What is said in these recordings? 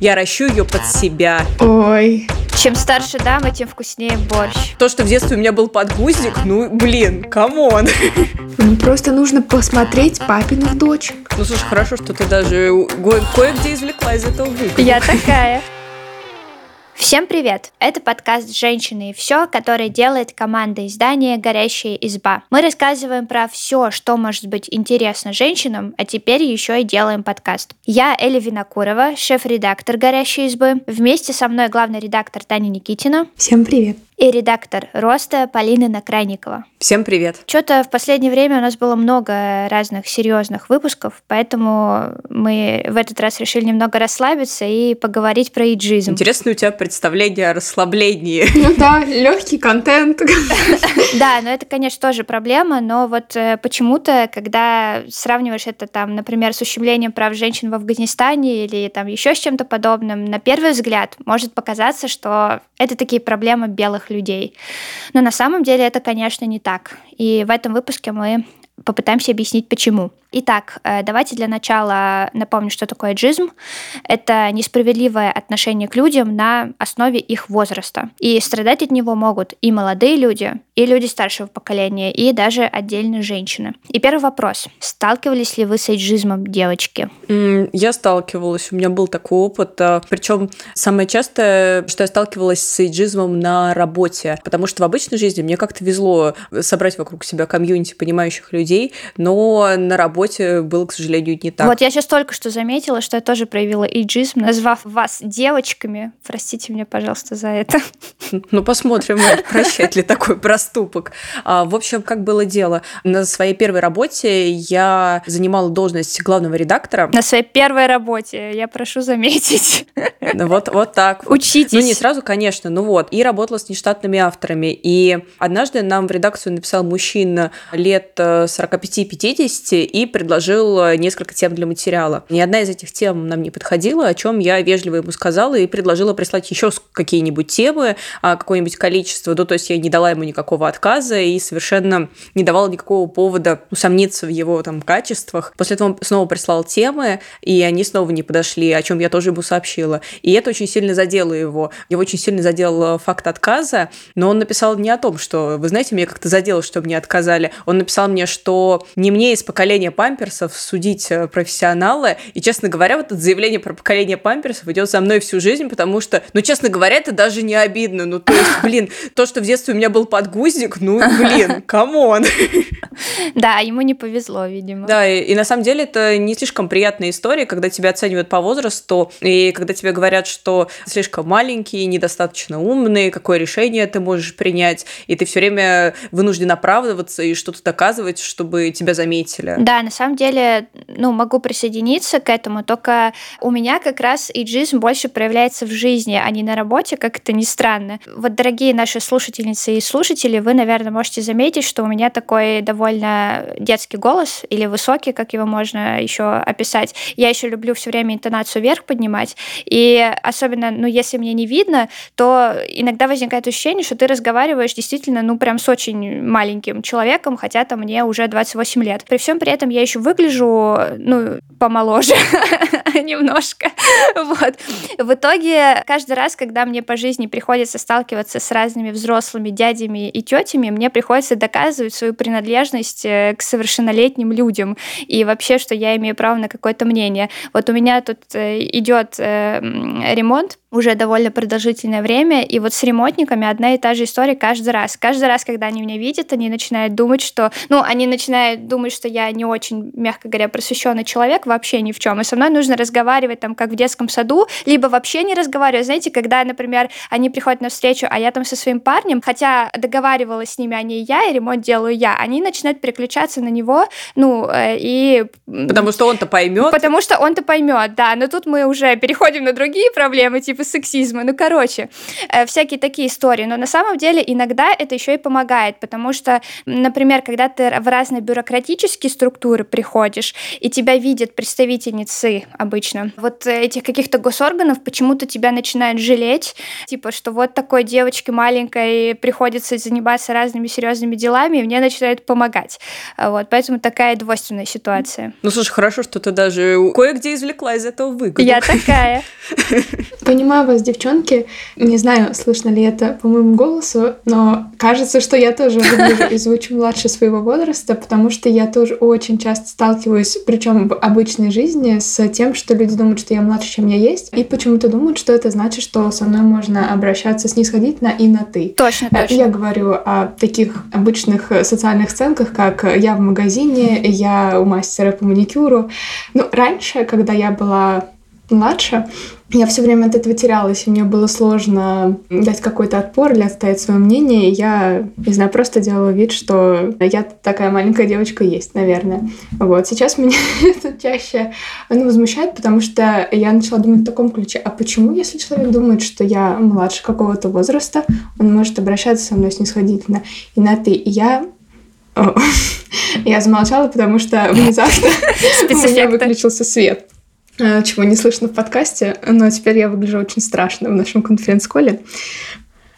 Я ращу ее под себя. Ой. Чем старше дама, тем вкуснее борщ. То, что в детстве у меня был подгузник, ну, блин, come on. Мне просто нужно посмотреть папиных дочек. Ну, слушай, хорошо, что ты даже кое-где извлекла из этого выгоду. Я такая. Всем привет! Это подкаст «Женщины и все», который делает команда издания «Горящая изба». Мы рассказываем про все, что может быть интересно женщинам, а теперь еще и делаем подкаст. Я Эля Винокурова, шеф-редактор «Горящей избы». Вместе со мной главный редактор Таня Никитина. Всем привет! И редактор «Роста» Полина Накрайникова. Всем привет! Что-то в последнее время у нас было много разных серьезных выпусков, поэтому мы в этот раз решили немного расслабиться и поговорить про иджизм. Интересно у тебя представление о расслаблении. Ну да, легкий контент. Да, но это, конечно, тоже проблема, но вот э, почему-то, когда сравниваешь это там, например, с ущемлением прав женщин в Афганистане или там еще с чем-то подобным, на первый взгляд может показаться, что это такие проблемы белых людей. Но на самом деле это, конечно, не так. И в этом выпуске мы попытаемся объяснить, почему. Итак, э, давайте для начала напомню, что такое джизм. Это несправедливое отношение к людям на основе их возраста. И страдать от него могут и молодые люди, и люди старшего поколения, и даже отдельные женщины. И первый вопрос. Сталкивались ли вы с эйджизмом, девочки? Я сталкивалась, у меня был такой опыт. А, Причем самое частое, что я сталкивалась с эйджизмом на работе, потому что в обычной жизни мне как-то везло собрать вокруг себя комьюнити понимающих людей, но на работе работе было, к сожалению, не так. Вот я сейчас только что заметила, что я тоже проявила иджизм, назвав вас девочками. Простите меня, пожалуйста, за это. Ну, посмотрим, прощает ли такой проступок. А, в общем, как было дело? На своей первой работе я занимала должность главного редактора. На своей первой работе, я прошу заметить. Вот, вот так. Учитесь. Ну, не сразу, конечно, ну вот. И работала с нештатными авторами. И однажды нам в редакцию написал мужчина лет 45-50 э, и предложил э, несколько тем для материала. Ни одна из этих тем нам не подходила, о чем я вежливо ему сказала и предложила прислать еще какие-нибудь темы, а, какое-нибудь количество. Ну, то есть я не дала ему никакого отказа и совершенно не давала никакого повода усомниться в его там качествах. После этого он снова прислал темы, и они снова не подошли, о чем я тоже ему сообщила. И это очень сильно задело его. Его очень сильно задел э, факт отказа, но он написал не о том, что, вы знаете, меня как-то задело, что мне отказали. Он написал мне, что не мне из поколения памперсов судить э, профессионала. И, честно говоря, вот это заявление про поколение памперсов идет за мной всю жизнь, потому что, ну, честно говоря, это даже не обидно. Ну, то есть, блин, то, что в детстве у меня был подгузник, ну, блин, come on. Да, ему не повезло, видимо. Да, и, и на самом деле это не слишком приятная история, когда тебя оценивают по возрасту, и когда тебе говорят, что слишком маленький, недостаточно умный, какое решение ты можешь принять, и ты все время вынужден оправдываться и что-то доказывать, чтобы тебя заметили. Да, на самом деле, ну, могу присоединиться к этому, только у меня как раз иджизм больше проявляется в жизни, а не на работе, как это ни странно. Вот, дорогие наши слушательницы и слушатели, вы, наверное, можете заметить, что у меня такой довольно детский голос, или высокий, как его можно еще описать. Я еще люблю все время интонацию вверх поднимать, и особенно, ну, если мне не видно, то иногда возникает ощущение, что ты разговариваешь действительно, ну, прям с очень маленьким человеком, хотя там мне уже 28 лет. При всем при этом я еще выгляжу, ну, помоложе немножко. Вот. В итоге, каждый раз, когда мне по жизни приходится сталкиваться с разными взрослыми дядями и тетями, мне приходится доказывать свою принадлежность э, к совершеннолетним людям и вообще, что я имею право на какое-то мнение. Вот у меня тут э, идет э, ремонт уже довольно продолжительное время, и вот с ремонтниками одна и та же история каждый раз. Каждый раз, когда они меня видят, они начинают думать, что... Ну, они начинают думать, что я не очень, мягко говоря, просвещенный человек вообще ни в чем. И со мной нужно разговаривать там, как в детском саду, либо вообще не разговаривать. Знаете, когда, например, они приходят на встречу, а я там со своим парнем, хотя договаривалась с ними они и я, и ремонт делаю я, они начинают переключаться на него, ну, э, и... Потому что он-то поймет. Потому что он-то поймет, да. Но тут мы уже переходим на другие проблемы, типа сексизма. Ну, короче, э, всякие такие истории. Но на самом деле иногда это еще и помогает, потому что, например, когда ты в разные бюрократические структуры приходишь, и тебя видят представительницы обычно, вот этих каких-то госорганов почему-то тебя начинают жалеть, типа, что вот такой девочке маленькой приходится заниматься разными серьезными делами, и мне начинают помогать. Привлекать. Вот, поэтому такая двойственная ситуация. Ну, слушай, хорошо, что ты даже кое-где извлекла из этого выгоду. Я такая. Понимаю вас, девчонки. Не знаю, слышно ли это по моему голосу, но кажется, что я тоже выгляжу и звучу младше своего возраста, потому что я тоже очень часто сталкиваюсь, причем в обычной жизни, с тем, что люди думают, что я младше, чем я есть, и почему-то думают, что это значит, что со мной можно обращаться снисходительно и на «ты». Точно, точно. Я говорю о таких обычных социальных сценках, как я в магазине, я у мастера по маникюру. Ну, раньше, когда я была младше, я все время от этого терялась, и мне было сложно дать какой-то отпор или отстоять свое мнение. И я, не знаю, просто делала вид, что я такая маленькая девочка есть, наверное. Вот. Сейчас меня это чаще ну, возмущает, потому что я начала думать в таком ключе, а почему, если человек думает, что я младше какого-то возраста, он может обращаться со мной снисходительно и на «ты». И я я замолчала, потому что внезапно у меня выключился свет. Э, чего не слышно в подкасте, но теперь я выгляжу очень страшно в нашем конференц-коле.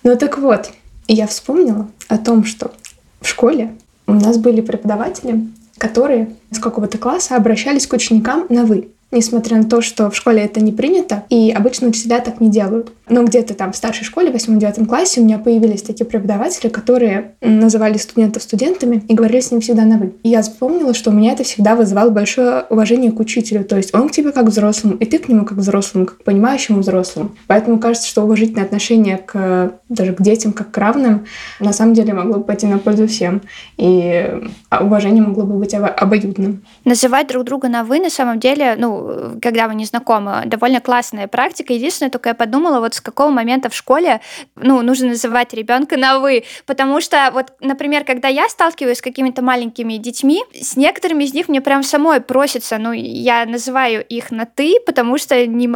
Ну так вот, я вспомнила о том, что в школе у нас были преподаватели, которые с какого-то класса обращались к ученикам на «вы» несмотря на то, что в школе это не принято, и обычно учителя так не делают. Но где-то там в старшей школе, в 8-9 классе, у меня появились такие преподаватели, которые называли студентов студентами и говорили с ним всегда на «вы». И я вспомнила, что у меня это всегда вызывало большое уважение к учителю. То есть он к тебе как взрослому, и ты к нему как взрослому, как понимающему взрослому. Поэтому кажется, что уважительное отношение к даже к детям, как к равным, на самом деле могло бы пойти на пользу всем. И уважение могло бы быть обоюдным. Называть друг друга на «вы» на самом деле, ну, когда вы не знакомы. Довольно классная практика. Единственное, только я подумала, вот с какого момента в школе ну, нужно называть ребенка на «вы». Потому что, вот, например, когда я сталкиваюсь с какими-то маленькими детьми, с некоторыми из них мне прям самой просится, ну, я называю их на «ты», потому что не,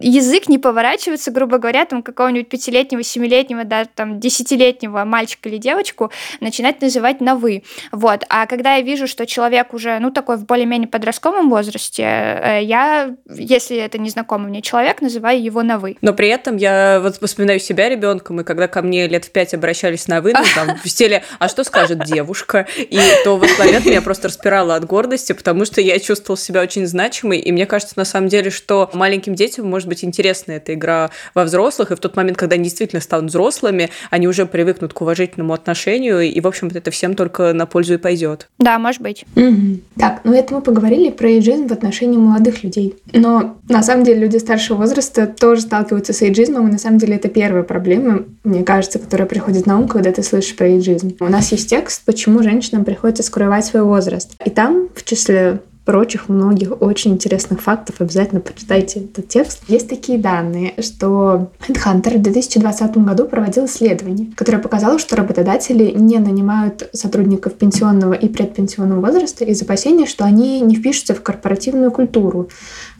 язык не поворачивается, грубо говоря, там какого-нибудь пятилетнего, семилетнего, да, там, десятилетнего мальчика или девочку начинать называть на «вы». Вот. А когда я вижу, что человек уже, ну, такой в более-менее подростковом возрасте, э, я, если это незнакомый мне человек, называю его на «вы». Но при этом я вот вспоминаю себя ребенком, и когда ко мне лет в пять обращались на «вы», ну, там, в стиле «а что скажет девушка?» И то в этот момент меня просто распирало от гордости, потому что я чувствовал себя очень значимой, и мне кажется, на самом деле, что маленьким детям может быть интересна эта игра во взрослых, и в тот момент, когда они действительно станут взрослыми, они уже привыкнут к уважительному отношению, и, в общем-то, это всем только на пользу и пойдет. Да, может быть. Угу. Так, ну это мы поговорили про эйджизм в отношении молодых людей. Но на самом деле люди старшего возраста тоже сталкиваются с эйджизмом, и на самом деле это первая проблема, мне кажется, которая приходит на ум, когда ты слышишь про эйджизм. У нас есть текст, почему женщинам приходится скрывать свой возраст. И там, в числе прочих многих очень интересных фактов. Обязательно почитайте этот текст. Есть такие данные, что HeadHunter в 2020 году проводил исследование, которое показало, что работодатели не нанимают сотрудников пенсионного и предпенсионного возраста из опасения, что они не впишутся в корпоративную культуру,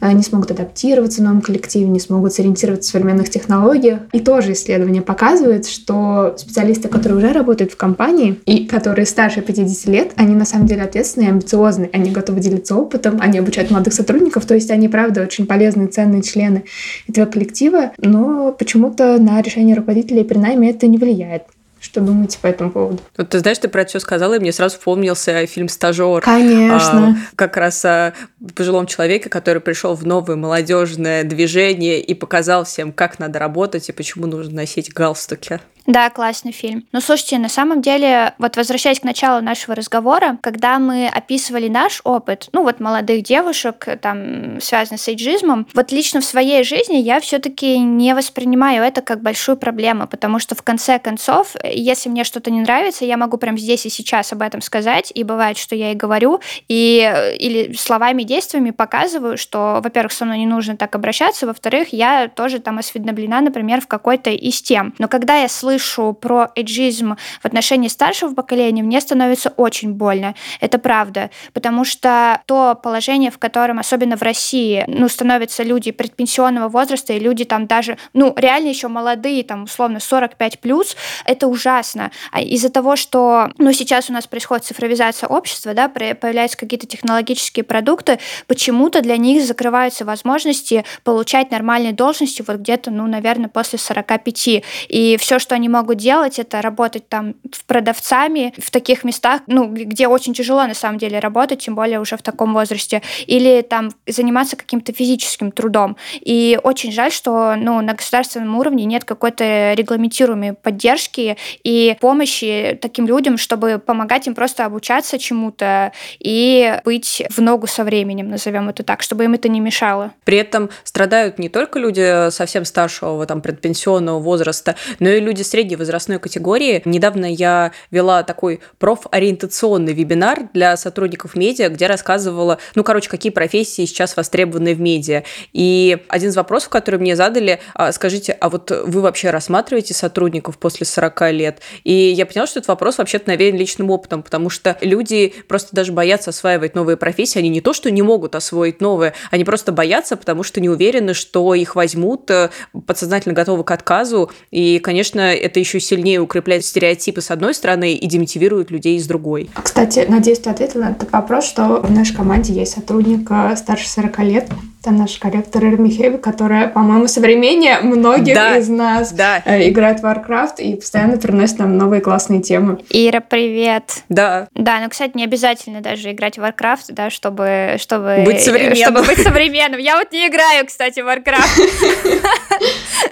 э, не смогут адаптироваться в новом коллективе, не смогут сориентироваться в современных технологиях. И тоже исследование показывает, что специалисты, которые уже работают в компании и которые старше 50 лет, они на самом деле ответственные и амбициозные, они готовы делиться опытом, они обучают молодых сотрудников, то есть они, правда, очень полезные, ценные члены этого коллектива, но почему-то на решение руководителей при найме это не влияет. Что думаете по этому поводу? Вот ты знаешь, ты про это все сказала, и мне сразу вспомнился фильм Стажер. Конечно. А, как раз о пожилом человеке, который пришел в новое молодежное движение и показал всем, как надо работать и почему нужно носить галстуки. Да, классный фильм. Но слушайте, на самом деле, вот возвращаясь к началу нашего разговора, когда мы описывали наш опыт, ну вот молодых девушек, там, связанных с эйджизмом, вот лично в своей жизни я все-таки не воспринимаю это как большую проблему, потому что в конце концов, если мне что-то не нравится, я могу прямо здесь и сейчас об этом сказать, и бывает, что я и говорю, и или словами, действиями показываю, что, во-первых, со мной не нужно так обращаться, во-вторых, я тоже там осведомлена, например, в какой-то из тем. Но когда я слышу слышу про эйджизм в отношении старшего поколения, мне становится очень больно. Это правда. Потому что то положение, в котором, особенно в России, ну, становятся люди предпенсионного возраста и люди там даже, ну, реально еще молодые, там, условно, 45 плюс, это ужасно. А из-за того, что, ну, сейчас у нас происходит цифровизация общества, да, появляются какие-то технологические продукты, почему-то для них закрываются возможности получать нормальные должности вот где-то, ну, наверное, после 45. И все, что они могут делать, это работать там в продавцами в таких местах, ну, где очень тяжело на самом деле работать, тем более уже в таком возрасте, или там заниматься каким-то физическим трудом. И очень жаль, что ну, на государственном уровне нет какой-то регламентируемой поддержки и помощи таким людям, чтобы помогать им просто обучаться чему-то и быть в ногу со временем, назовем это так, чтобы им это не мешало. При этом страдают не только люди совсем старшего, там, предпенсионного возраста, но и люди средней возрастной категории. Недавно я вела такой профориентационный вебинар для сотрудников медиа, где рассказывала, ну, короче, какие профессии сейчас востребованы в медиа. И один из вопросов, который мне задали, а, скажите, а вот вы вообще рассматриваете сотрудников после 40 лет? И я поняла, что этот вопрос вообще-то навеян личным опытом, потому что люди просто даже боятся осваивать новые профессии. Они не то, что не могут освоить новые, они просто боятся, потому что не уверены, что их возьмут, э, подсознательно готовы к отказу. И, конечно, это еще сильнее укрепляет стереотипы с одной стороны и демотивирует людей с другой. Кстати, надеюсь, ты ответила на этот вопрос, что в нашей команде есть сотрудник э, старше 40 лет, это наш корректор Ира которая, по-моему, современнее многих да, из нас да. Э, играет в Warcraft и постоянно приносит нам новые классные темы. Ира, привет. Да. Да, но, кстати, не обязательно даже играть в Warcraft, да, чтобы, чтобы, быть современным. чтобы быть современным. Я вот не играю, кстати, в Warcraft.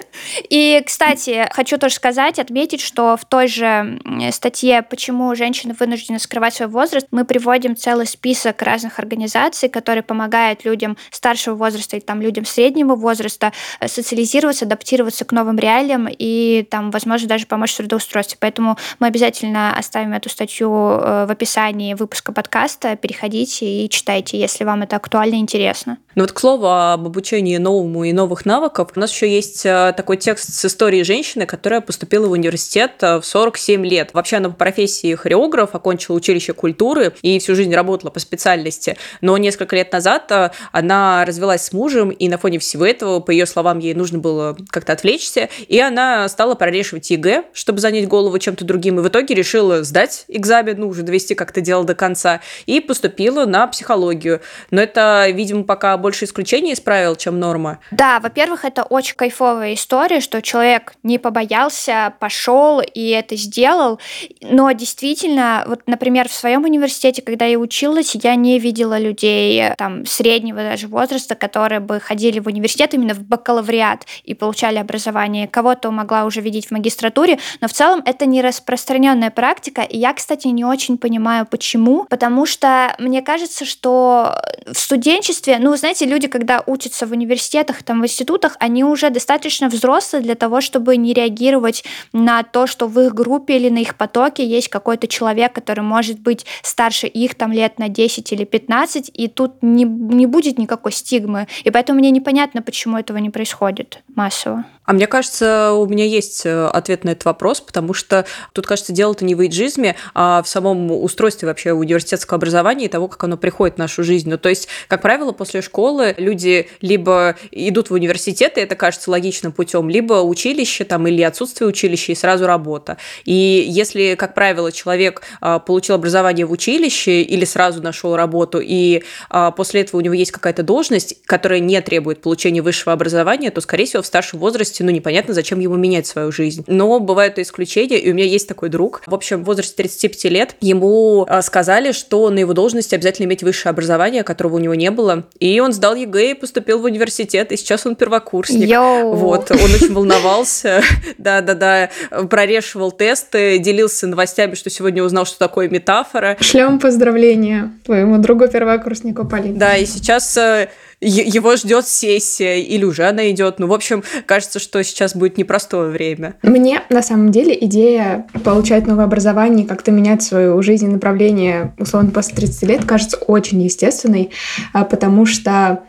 И, кстати, хочу тоже сказать, отметить, что в той же статье «Почему женщины вынуждены скрывать свой возраст» мы приводим целый список разных организаций, которые помогают людям старшего возраста и там людям среднего возраста э, социализироваться, адаптироваться к новым реалиям и там, возможно, даже помочь в трудоустройстве. Поэтому мы обязательно оставим эту статью э, в описании выпуска подкаста. Переходите и читайте, если вам это актуально и интересно. Ну вот, к слову, об обучении новому и новых навыков, у нас еще есть э, такой текст с историей женщины, которая поступила в университет в 47 лет. Вообще она по профессии хореограф, окончила училище культуры и всю жизнь работала по специальности. Но несколько лет назад она развела развелась с мужем, и на фоне всего этого, по ее словам, ей нужно было как-то отвлечься, и она стала прорешивать ЕГЭ, чтобы занять голову чем-то другим, и в итоге решила сдать экзамен, ну, уже довести как-то дело до конца, и поступила на психологию. Но это, видимо, пока больше исключение из правил, чем норма. Да, во-первых, это очень кайфовая история, что человек не побоялся, пошел и это сделал, но действительно, вот, например, в своем университете, когда я училась, я не видела людей там среднего даже возраста, которые бы ходили в университет именно в бакалавриат и получали образование. Кого-то могла уже видеть в магистратуре, но в целом это не распространенная практика. И я, кстати, не очень понимаю, почему. Потому что мне кажется, что в студенчестве, ну, знаете, люди, когда учатся в университетах, там, в институтах, они уже достаточно взрослые для того, чтобы не реагировать на то, что в их группе или на их потоке есть какой-то человек, который может быть старше их там лет на 10 или 15, и тут не, не будет никакой стигмы. И поэтому мне непонятно, почему этого не происходит массово. А мне кажется, у меня есть э, ответ на этот вопрос, потому что тут, кажется, дело-то не в эйджизме, а в самом устройстве вообще университетского образования и того, как оно приходит в нашу жизнь. Ну, то есть, как правило, после школы люди либо идут в университет, и это кажется логичным путем, либо училище там или отсутствие училища, и сразу работа. И если, как правило, человек а, получил образование в училище или сразу нашел работу, и а, после этого у него есть какая-то должность, которая не требует получения высшего образования, то, скорее всего, в старшем возрасте возрасте, ну, непонятно, зачем ему менять свою жизнь. Но бывают и исключения, и у меня есть такой друг. В общем, в возрасте 35 лет ему а, сказали, что на его должности обязательно иметь высшее образование, которого у него не было. И он сдал ЕГЭ и поступил в университет, и сейчас он первокурсник. Yo. Вот, он очень волновался, да-да-да, прорешивал тесты, делился новостями, что сегодня узнал, что такое метафора. Шлем поздравления твоему другу первокурснику Полине. Да, и сейчас э, его ждет сессия, или уже она идет. Ну, в общем, кажется, что сейчас будет непростое время. Мне, на самом деле, идея получать новое образование, как-то менять свою жизнь и направление, условно, после 30 лет, кажется очень естественной, а, потому что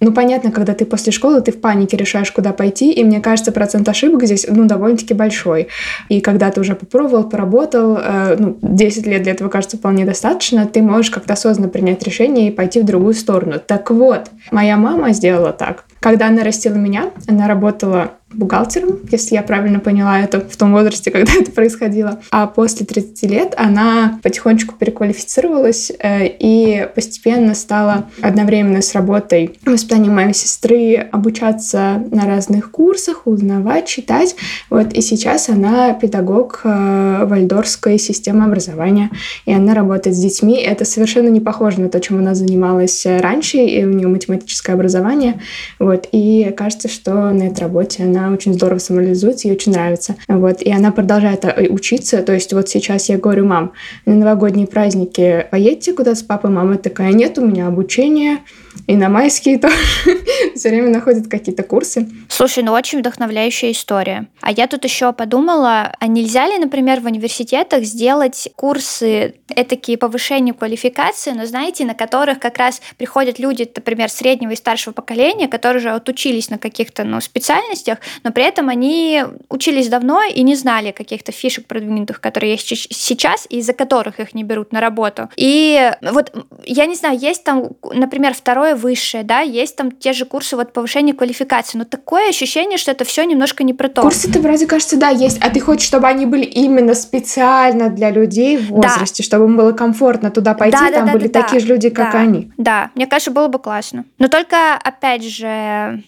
ну, понятно, когда ты после школы, ты в панике решаешь, куда пойти, и мне кажется, процент ошибок здесь, ну, довольно-таки большой. И когда ты уже попробовал, поработал, э, ну, 10 лет для этого кажется вполне достаточно, ты можешь как-то осознанно принять решение и пойти в другую сторону. Так вот, моя мама сделала так. Когда она растила меня, она работала бухгалтером, если я правильно поняла это в том возрасте, когда это происходило. А после 30 лет она потихонечку переквалифицировалась э, и постепенно стала одновременно с работой в воспитании моей сестры обучаться на разных курсах, узнавать, читать. Вот, и сейчас она педагог э, вальдорской системы образования, и она работает с детьми. Это совершенно не похоже на то, чем она занималась раньше, и у нее математическое образование. Вот, и кажется, что на этой работе она очень здорово самореализуется, ей очень нравится. Вот, и она продолжает э, учиться, то есть вот сейчас я говорю, мам, на новогодние праздники поедете куда с папой? Мама такая, нет, у меня обучение, и на майские тоже все время находят какие-то курсы. Слушай, ну очень вдохновляющая история. А я тут еще подумала, а нельзя ли, например, в университетах сделать курсы, этакие повышения квалификации, но знаете, на которых как раз приходят люди, например, среднего и старшего поколения, которые уже отучились на каких-то ну, специальностях, но при этом они учились давно и не знали каких-то фишек продвинутых, которые есть сейчас, и из-за которых их не берут на работу. И вот, я не знаю, есть там, например, второе высшее, да, есть там те же курсы вот повышения квалификации, но такое ощущение, что это все немножко не про то. Курсы-то вроде кажется, да, есть, а ты хочешь, чтобы они были именно специально для людей в возрасте, да. чтобы им было комфортно туда пойти, да, там да, были да, такие да, же люди, как да, они. Да, мне кажется, было бы классно. Но только, опять же,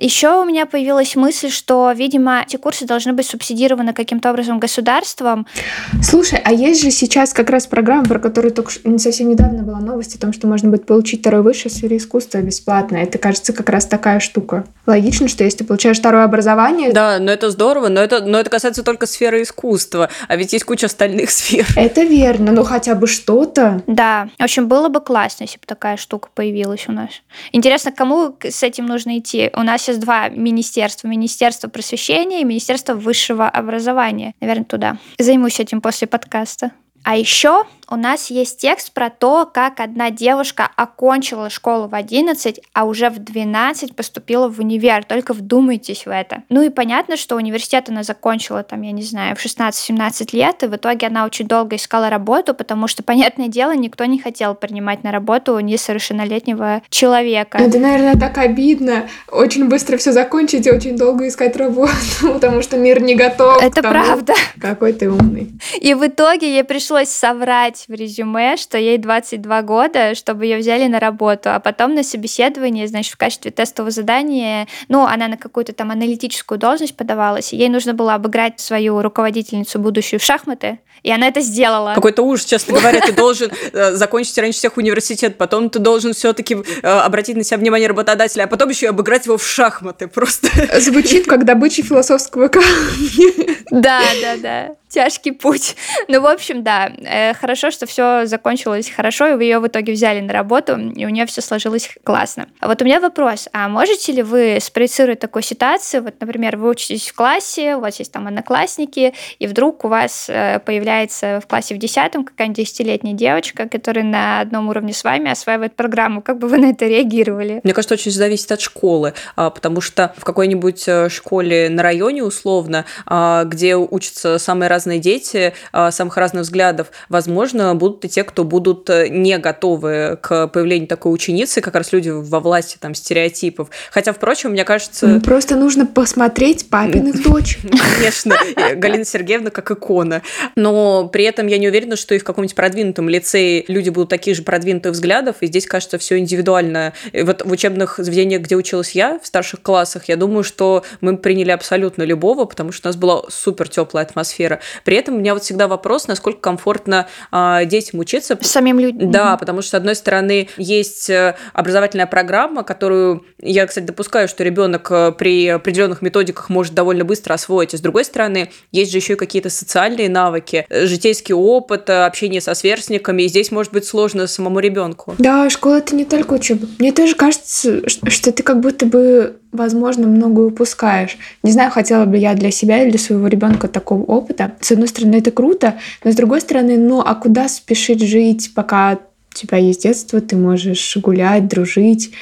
еще у меня появилась мысль, что, видимо, эти курсы должны быть субсидированы каким-то образом государством. Слушай, а есть же сейчас как раз программа, про которую только не совсем недавно была новость о том, что можно будет получить второе высшее в сфере искусства бесплатно. Это, кажется, как раз такая штука. Логично, что если ты получаешь второе образование... Да, но это здорово, но это, но это касается только сферы искусства, а ведь есть куча остальных сфер. Это верно, но хотя бы что-то. Да, в общем, было бы классно, если бы такая штука появилась у нас. Интересно, кому с этим нужно идти? У нас сейчас два министерства. Министерство просвещения и Министерство высшего образования. Наверное, туда. Займусь этим после подкаста. А еще у нас есть текст про то, как одна девушка окончила школу в 11, а уже в 12 поступила в универ. Только вдумайтесь в это. Ну и понятно, что университет она закончила, там, я не знаю, в 16-17 лет, и в итоге она очень долго искала работу, потому что, понятное дело, никто не хотел принимать на работу несовершеннолетнего человека. Это, наверное, так обидно. Очень быстро все закончить и очень долго искать работу, потому что мир не готов. Это правда. Какой ты умный. И в итоге ей пришлось соврать написать в резюме, что ей 22 года, чтобы ее взяли на работу, а потом на собеседование, значит, в качестве тестового задания, ну, она на какую-то там аналитическую должность подавалась, и ей нужно было обыграть свою руководительницу будущую в шахматы, и она это сделала. Какой-то ужас, честно говоря, ты должен э, закончить раньше всех университет, потом ты должен все-таки э, обратить на себя внимание работодателя, а потом еще и обыграть его в шахматы просто. Звучит как добыча философского камня. Да, да, да тяжкий путь. Ну, в общем, да, э, хорошо, что все закончилось хорошо, и вы ее в итоге взяли на работу, и у нее все сложилось классно. А вот у меня вопрос, а можете ли вы спроецировать такую ситуацию, вот, например, вы учитесь в классе, у вас есть там одноклассники, и вдруг у вас э, появляется в классе в десятом какая-нибудь десятилетняя девочка, которая на одном уровне с вами осваивает программу, как бы вы на это реагировали? Мне кажется, очень зависит от школы, а, потому что в какой-нибудь э, школе на районе, условно, а, где учатся самые разные разные дети а, самых разных взглядов, возможно, будут и те, кто будут э, не готовы к появлению такой ученицы, как раз люди во власти там стереотипов. Хотя, впрочем, мне кажется... Просто нужно посмотреть папиных дочь. Конечно, Галина Сергеевна как икона. Но при этом я не уверена, что и в каком-нибудь продвинутом лицее люди будут таких же продвинутых взглядов, и здесь, кажется, все индивидуально. И вот в учебных заведениях, где училась я, в старших классах, я думаю, что мы приняли абсолютно любого, потому что у нас была супер теплая атмосфера. При этом у меня вот всегда вопрос, насколько комфортно э, детям учиться. Самим людям. Да, потому что, с одной стороны, есть э, образовательная программа, которую я, кстати, допускаю, что ребенок э, при определенных методиках может довольно быстро освоить. И с другой стороны, есть же еще и какие-то социальные навыки, э, житейский опыт, общение со сверстниками. И здесь может быть сложно самому ребенку. Да, школа это не только учеба. Мне тоже кажется, что ты как будто бы возможно, много упускаешь. Не знаю, хотела бы я для себя или для своего ребенка такого опыта. С одной стороны, это круто, но с другой стороны, ну а куда спешить жить, пока у тебя есть детство, ты можешь гулять, дружить,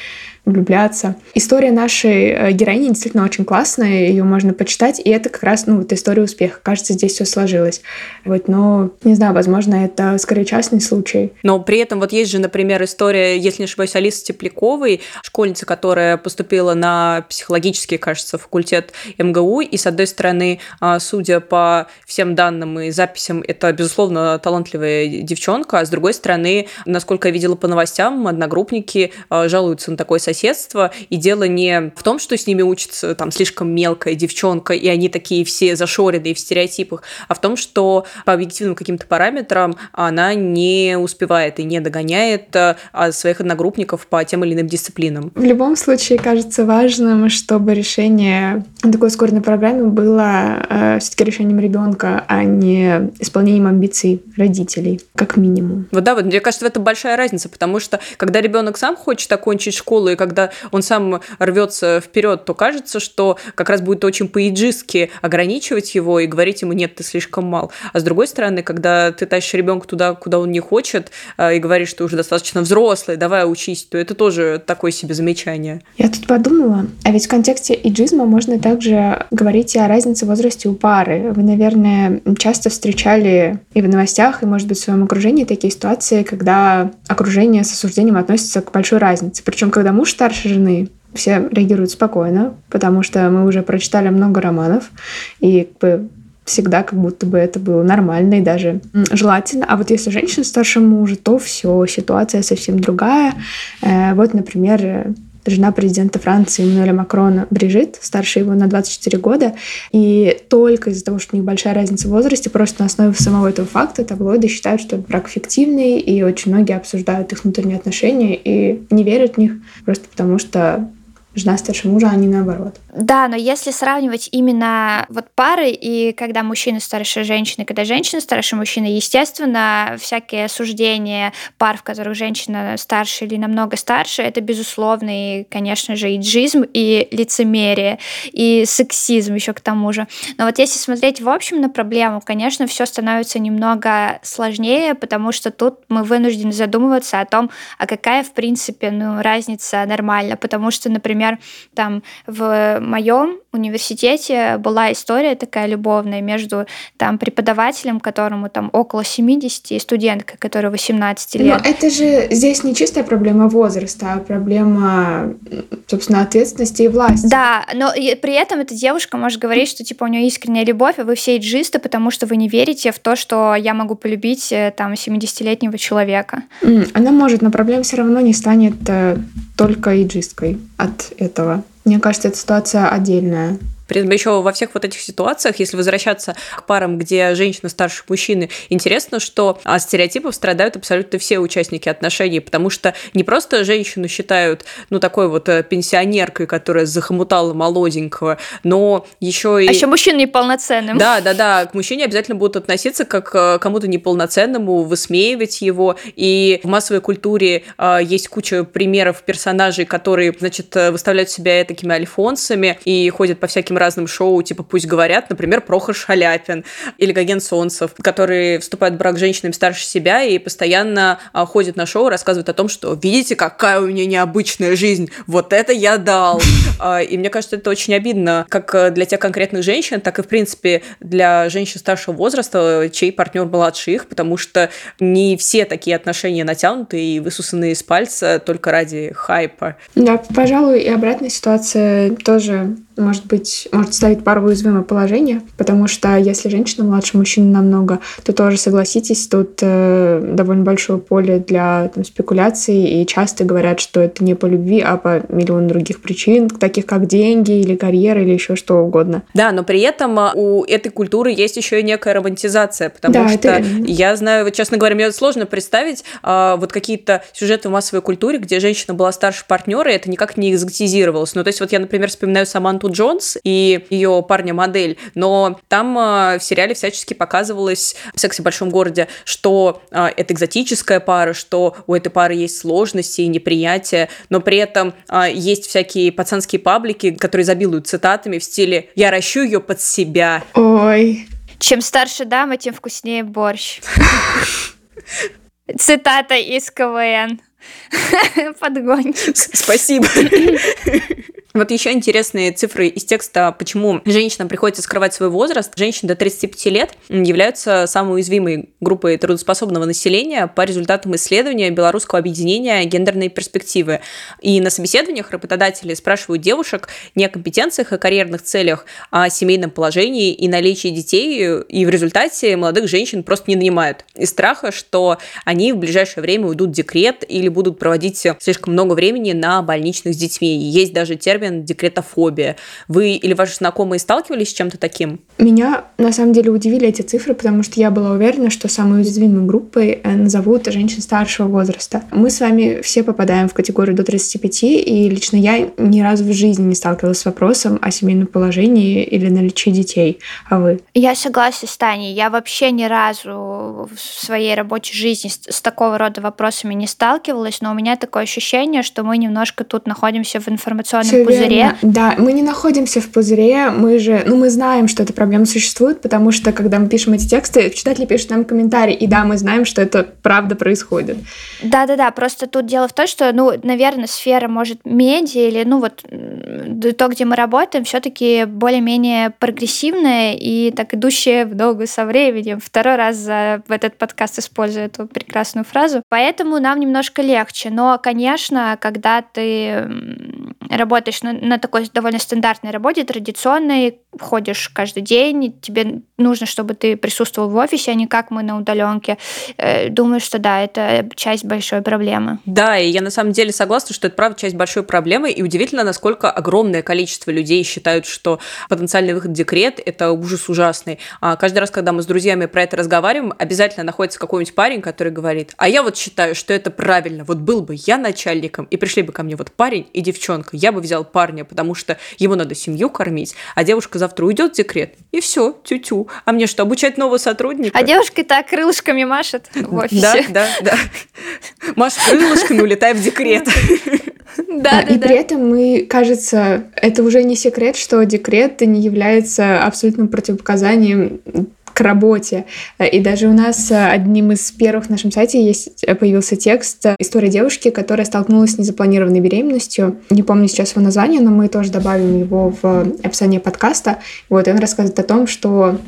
влюбляться. История нашей э, героини действительно очень классная, ее можно почитать, и это как раз, ну, вот история успеха. Кажется, здесь все сложилось. Вот, но, не знаю, возможно, это скорее частный случай. Но при этом вот есть же, например, история, если не ошибаюсь, Алисы Тепляковой, школьница, которая поступила на психологический, кажется, факультет МГУ, и, с одной стороны, а, судя по всем данным и записям, это, безусловно, талантливая девчонка, а с другой стороны, насколько я видела по новостям, одногруппники а, жалуются на такое соседство, и дело не в том, что с ними учится там слишком мелкая девчонка, и они такие все зашоренные в стереотипах, а в том, что по объективным каким-то параметрам она не успевает и не догоняет а, своих одногруппников по тем или иным дисциплинам. В любом случае, кажется важным, чтобы решение такой ускоренной программе было э, все-таки решением ребенка, а не исполнением амбиций родителей, как минимум. Вот да, вот мне кажется, это большая разница, потому что когда ребенок сам хочет окончить школу, и когда он сам рвется вперед, то кажется, что как раз будет очень по-иджистски ограничивать его и говорить ему, нет, ты слишком мал. А с другой стороны, когда ты тащишь ребенка туда, куда он не хочет, э, и говоришь, что уже достаточно взрослый, давай учись, то это тоже такое себе замечание. Я тут подумала, а ведь в контексте иджизма можно также говорить о разнице в возрасте у пары. Вы, наверное, часто встречали и в новостях, и, может быть, в своем окружении такие ситуации, когда окружение с осуждением относится к большой разнице. Причем, когда муж старше жены, все реагируют спокойно, потому что мы уже прочитали много романов, и как бы всегда как будто бы это было нормально и даже желательно. А вот если женщина старше мужа, то все, ситуация совсем другая. Э, вот, например, жена президента Франции Эммануэля Макрона Брижит, старше его на 24 года. И только из-за того, что у них большая разница в возрасте, просто на основе самого этого факта таблоиды считают, что брак фиктивный, и очень многие обсуждают их внутренние отношения и не верят в них, просто потому что жена старше мужа, а не наоборот. Да, но если сравнивать именно вот пары и когда мужчина старше женщины, когда женщина старше мужчины, естественно, всякие осуждения пар, в которых женщина старше или намного старше, это безусловно, и, конечно же, и джизм, и лицемерие, и сексизм еще к тому же. Но вот если смотреть в общем на проблему, конечно, все становится немного сложнее, потому что тут мы вынуждены задумываться о том, а какая, в принципе, ну, разница нормальна, потому что, например, там в моем университете была история такая любовная между там преподавателем, которому там около 70, и студенткой, которой 18 лет. Но это же здесь не чистая проблема возраста, а проблема, собственно, ответственности и власти. Да, но при этом эта девушка может говорить, что типа у нее искренняя любовь, а вы все иджисты, потому что вы не верите в то, что я могу полюбить э, там 70-летнего человека. Она может, но проблема все равно не станет э, только иджисткой от этого. Мне кажется, эта ситуация отдельная. При этом еще во всех вот этих ситуациях, если возвращаться к парам, где женщина старше мужчины, интересно, что от стереотипов страдают абсолютно все участники отношений, потому что не просто женщину считают, ну, такой вот э, пенсионеркой, которая захомутала молоденького, но еще и... А еще мужчина неполноценным. Да, да, да, к мужчине обязательно будут относиться как к кому-то неполноценному, высмеивать его, и в массовой культуре э, есть куча примеров персонажей, которые, значит, э, выставляют себя такими альфонсами и ходят по всяким разным шоу, типа «Пусть говорят», например, Прохор Шаляпин или Гоген Солнцев, который вступает в брак с женщинами старше себя и постоянно а, ходит на шоу, рассказывает о том, что «Видите, какая у меня необычная жизнь, вот это я дал». А, и мне кажется, это очень обидно как для тех конкретных женщин, так и, в принципе, для женщин старшего возраста, чей партнер младше их, потому что не все такие отношения натянуты и высусанные из пальца только ради хайпа. Да, пожалуй, и обратная ситуация тоже может быть, может ставить пару уязвимое положение, потому что если женщина младше мужчины намного, то тоже, согласитесь, тут э, довольно большое поле для там, спекуляций, и часто говорят, что это не по любви, а по миллиону других причин, таких как деньги или карьера или еще что угодно. Да, но при этом а, у этой культуры есть еще и некая романтизация, потому да, что это... я знаю, вот, честно говоря, мне сложно представить а, вот какие-то сюжеты в массовой культуре, где женщина была старше партнера, и это никак не экзотизировалось. Ну, то есть вот я, например, вспоминаю Саманту Джонс и ее парня-модель, но там э, в сериале всячески показывалось в «Сексе в большом городе», что э, это экзотическая пара, что у этой пары есть сложности и неприятия, но при этом э, есть всякие пацанские паблики, которые забилуют цитатами в стиле «я ращу ее под себя». Ой. Чем старше дама, тем вкуснее борщ. Цитата из КВН. Подгончик. Спасибо. Вот еще интересные цифры из текста, почему женщинам приходится скрывать свой возраст. Женщины до 35 лет являются самой уязвимой группой трудоспособного населения по результатам исследования Белорусского объединения гендерной перспективы. И на собеседованиях работодатели спрашивают девушек не о компетенциях и карьерных целях, а о семейном положении и наличии детей, и в результате молодых женщин просто не нанимают. Из страха, что они в ближайшее время уйдут в декрет или будут проводить слишком много времени на больничных с детьми. Есть даже термин термин декретофобия. Вы или ваши знакомые сталкивались с чем-то таким? Меня на самом деле удивили эти цифры, потому что я была уверена, что самой уязвимой группой э, назовут женщин старшего возраста. Мы с вами все попадаем в категорию до 35, и лично я ни разу в жизни не сталкивалась с вопросом о семейном положении или наличии детей. А вы? Я согласна с Таней. Я вообще ни разу в своей рабочей жизни с, с такого рода вопросами не сталкивалась, но у меня такое ощущение, что мы немножко тут находимся в информационном Все пузыре. Да, мы не находимся в пузыре, мы же, ну, мы знаем, что эта проблема существует, потому что, когда мы пишем эти тексты, читатели пишут нам комментарии, и да, мы знаем, что это правда происходит. Да-да-да, просто тут дело в том, что, ну, наверное, сфера, может, медиа или, ну, вот то, где мы работаем, все таки более-менее прогрессивная и так идущая в ногу со временем. Второй раз за в этот подкаст использую эту прекрасную фразу. Поэтому нам немножко легче. Но, конечно, когда ты работаешь на, на такой довольно стандартной работе, традиционной, ходишь каждый день, тебе нужно, чтобы ты присутствовал в офисе, а не как мы на удаленке. Э, думаю, что да, это часть большой проблемы. Да, и я на самом деле согласна, что это правда часть большой проблемы, и удивительно, насколько огромное количество людей считают, что потенциальный выход в декрет – это ужас ужасный. А каждый раз, когда мы с друзьями про это разговариваем, обязательно находится какой-нибудь парень, который говорит, а я вот считаю, что это правильно, вот был бы я начальником, и пришли бы ко мне вот парень и девчонка, я бы взял парня, потому что ему надо семью кормить, а девушка завтра уйдет в декрет, и все, тю-тю. А мне что, обучать нового сотрудника? А девушка и так крылышками машет в офисе. Да, да, да. Маш крылышками, улетай в декрет. Да, да, и при этом мы, кажется, это уже не секрет, что декрет не является абсолютным противопоказанием к работе. И даже у нас э, одним из первых в нашем сайте есть, э, появился текст э, «История девушки, которая столкнулась с незапланированной беременностью». Не помню сейчас его название, но мы тоже добавим его в описание подкаста. Вот, и он рассказывает о том, что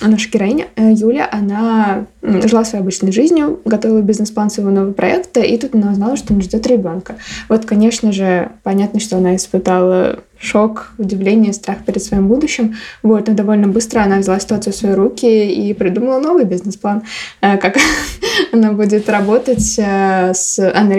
наша героиня Юля, она жила своей обычной жизнью, готовила бизнес-план своего нового проекта, и тут она узнала, что она ждет ребенка. Вот, конечно же, понятно, что она испытала шок, удивление, страх перед своим будущим. Вот, но довольно быстро она взяла ситуацию в свои руки и придумала новый бизнес-план, э, как она будет работать э, с... Она,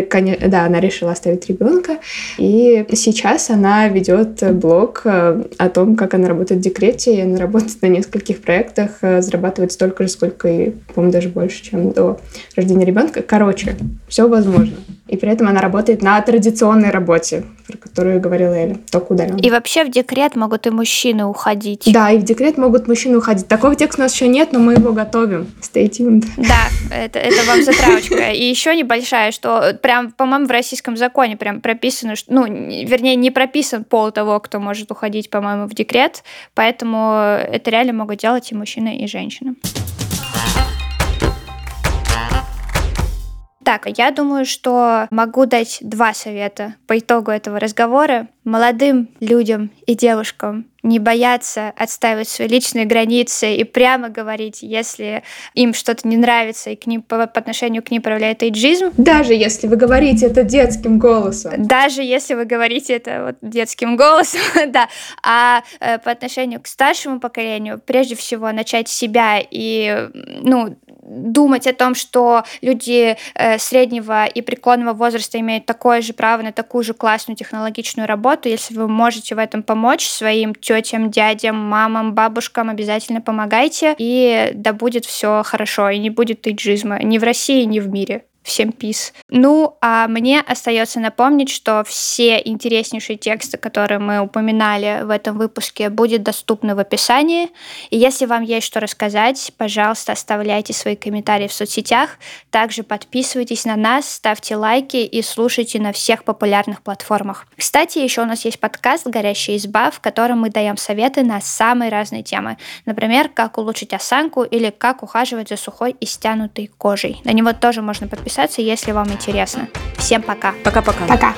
да, она решила оставить ребенка, и сейчас она ведет блог э, о том, как она работает в декрете, и она работает на нескольких проектах, зарабатывает столько же, сколько и, по-моему, даже больше, чем до рождения ребенка. Короче, все возможно. И при этом она работает на традиционной работе, про которую говорила Эля, только удаленно. И вообще в декрет могут и мужчины уходить. Да, и в декрет могут мужчины уходить. Такого текста у нас еще нет, но мы его готовим. Stay tuned. Да, это, это вам затравочка. И еще небольшая, что прям, по-моему, в российском законе прям прописано, что, ну, вернее, не прописан пол того, кто может уходить, по-моему, в декрет, поэтому это реально могут делать и мужчины, и женщины. Так, я думаю, что могу дать два совета по итогу этого разговора. Молодым людям и девушкам не бояться отстаивать свои личные границы и прямо говорить, если им что-то не нравится и к ним, по, по отношению к ним проявляет эйджизм. Даже если вы говорите это детским голосом. Даже если вы говорите это вот детским голосом, да. А э, по отношению к старшему поколению, прежде всего, начать себя и, ну, думать о том, что люди э, среднего и преклонного возраста имеют такое же право на такую же классную технологичную работу. Если вы можете в этом помочь своим тетям, дядям, мамам, бабушкам, обязательно помогайте, и да будет все хорошо, и не будет иджизма ни в России, ни в мире. Всем пис. Ну, а мне остается напомнить, что все интереснейшие тексты, которые мы упоминали в этом выпуске, будут доступны в описании. И если вам есть что рассказать, пожалуйста, оставляйте свои комментарии в соцсетях. Также подписывайтесь на нас, ставьте лайки и слушайте на всех популярных платформах. Кстати, еще у нас есть подкаст «Горящая изба», в котором мы даем советы на самые разные темы. Например, как улучшить осанку или как ухаживать за сухой и стянутой кожей. На него тоже можно подписаться подписаться, если вам интересно. Всем пока. Пока-пока. Пока.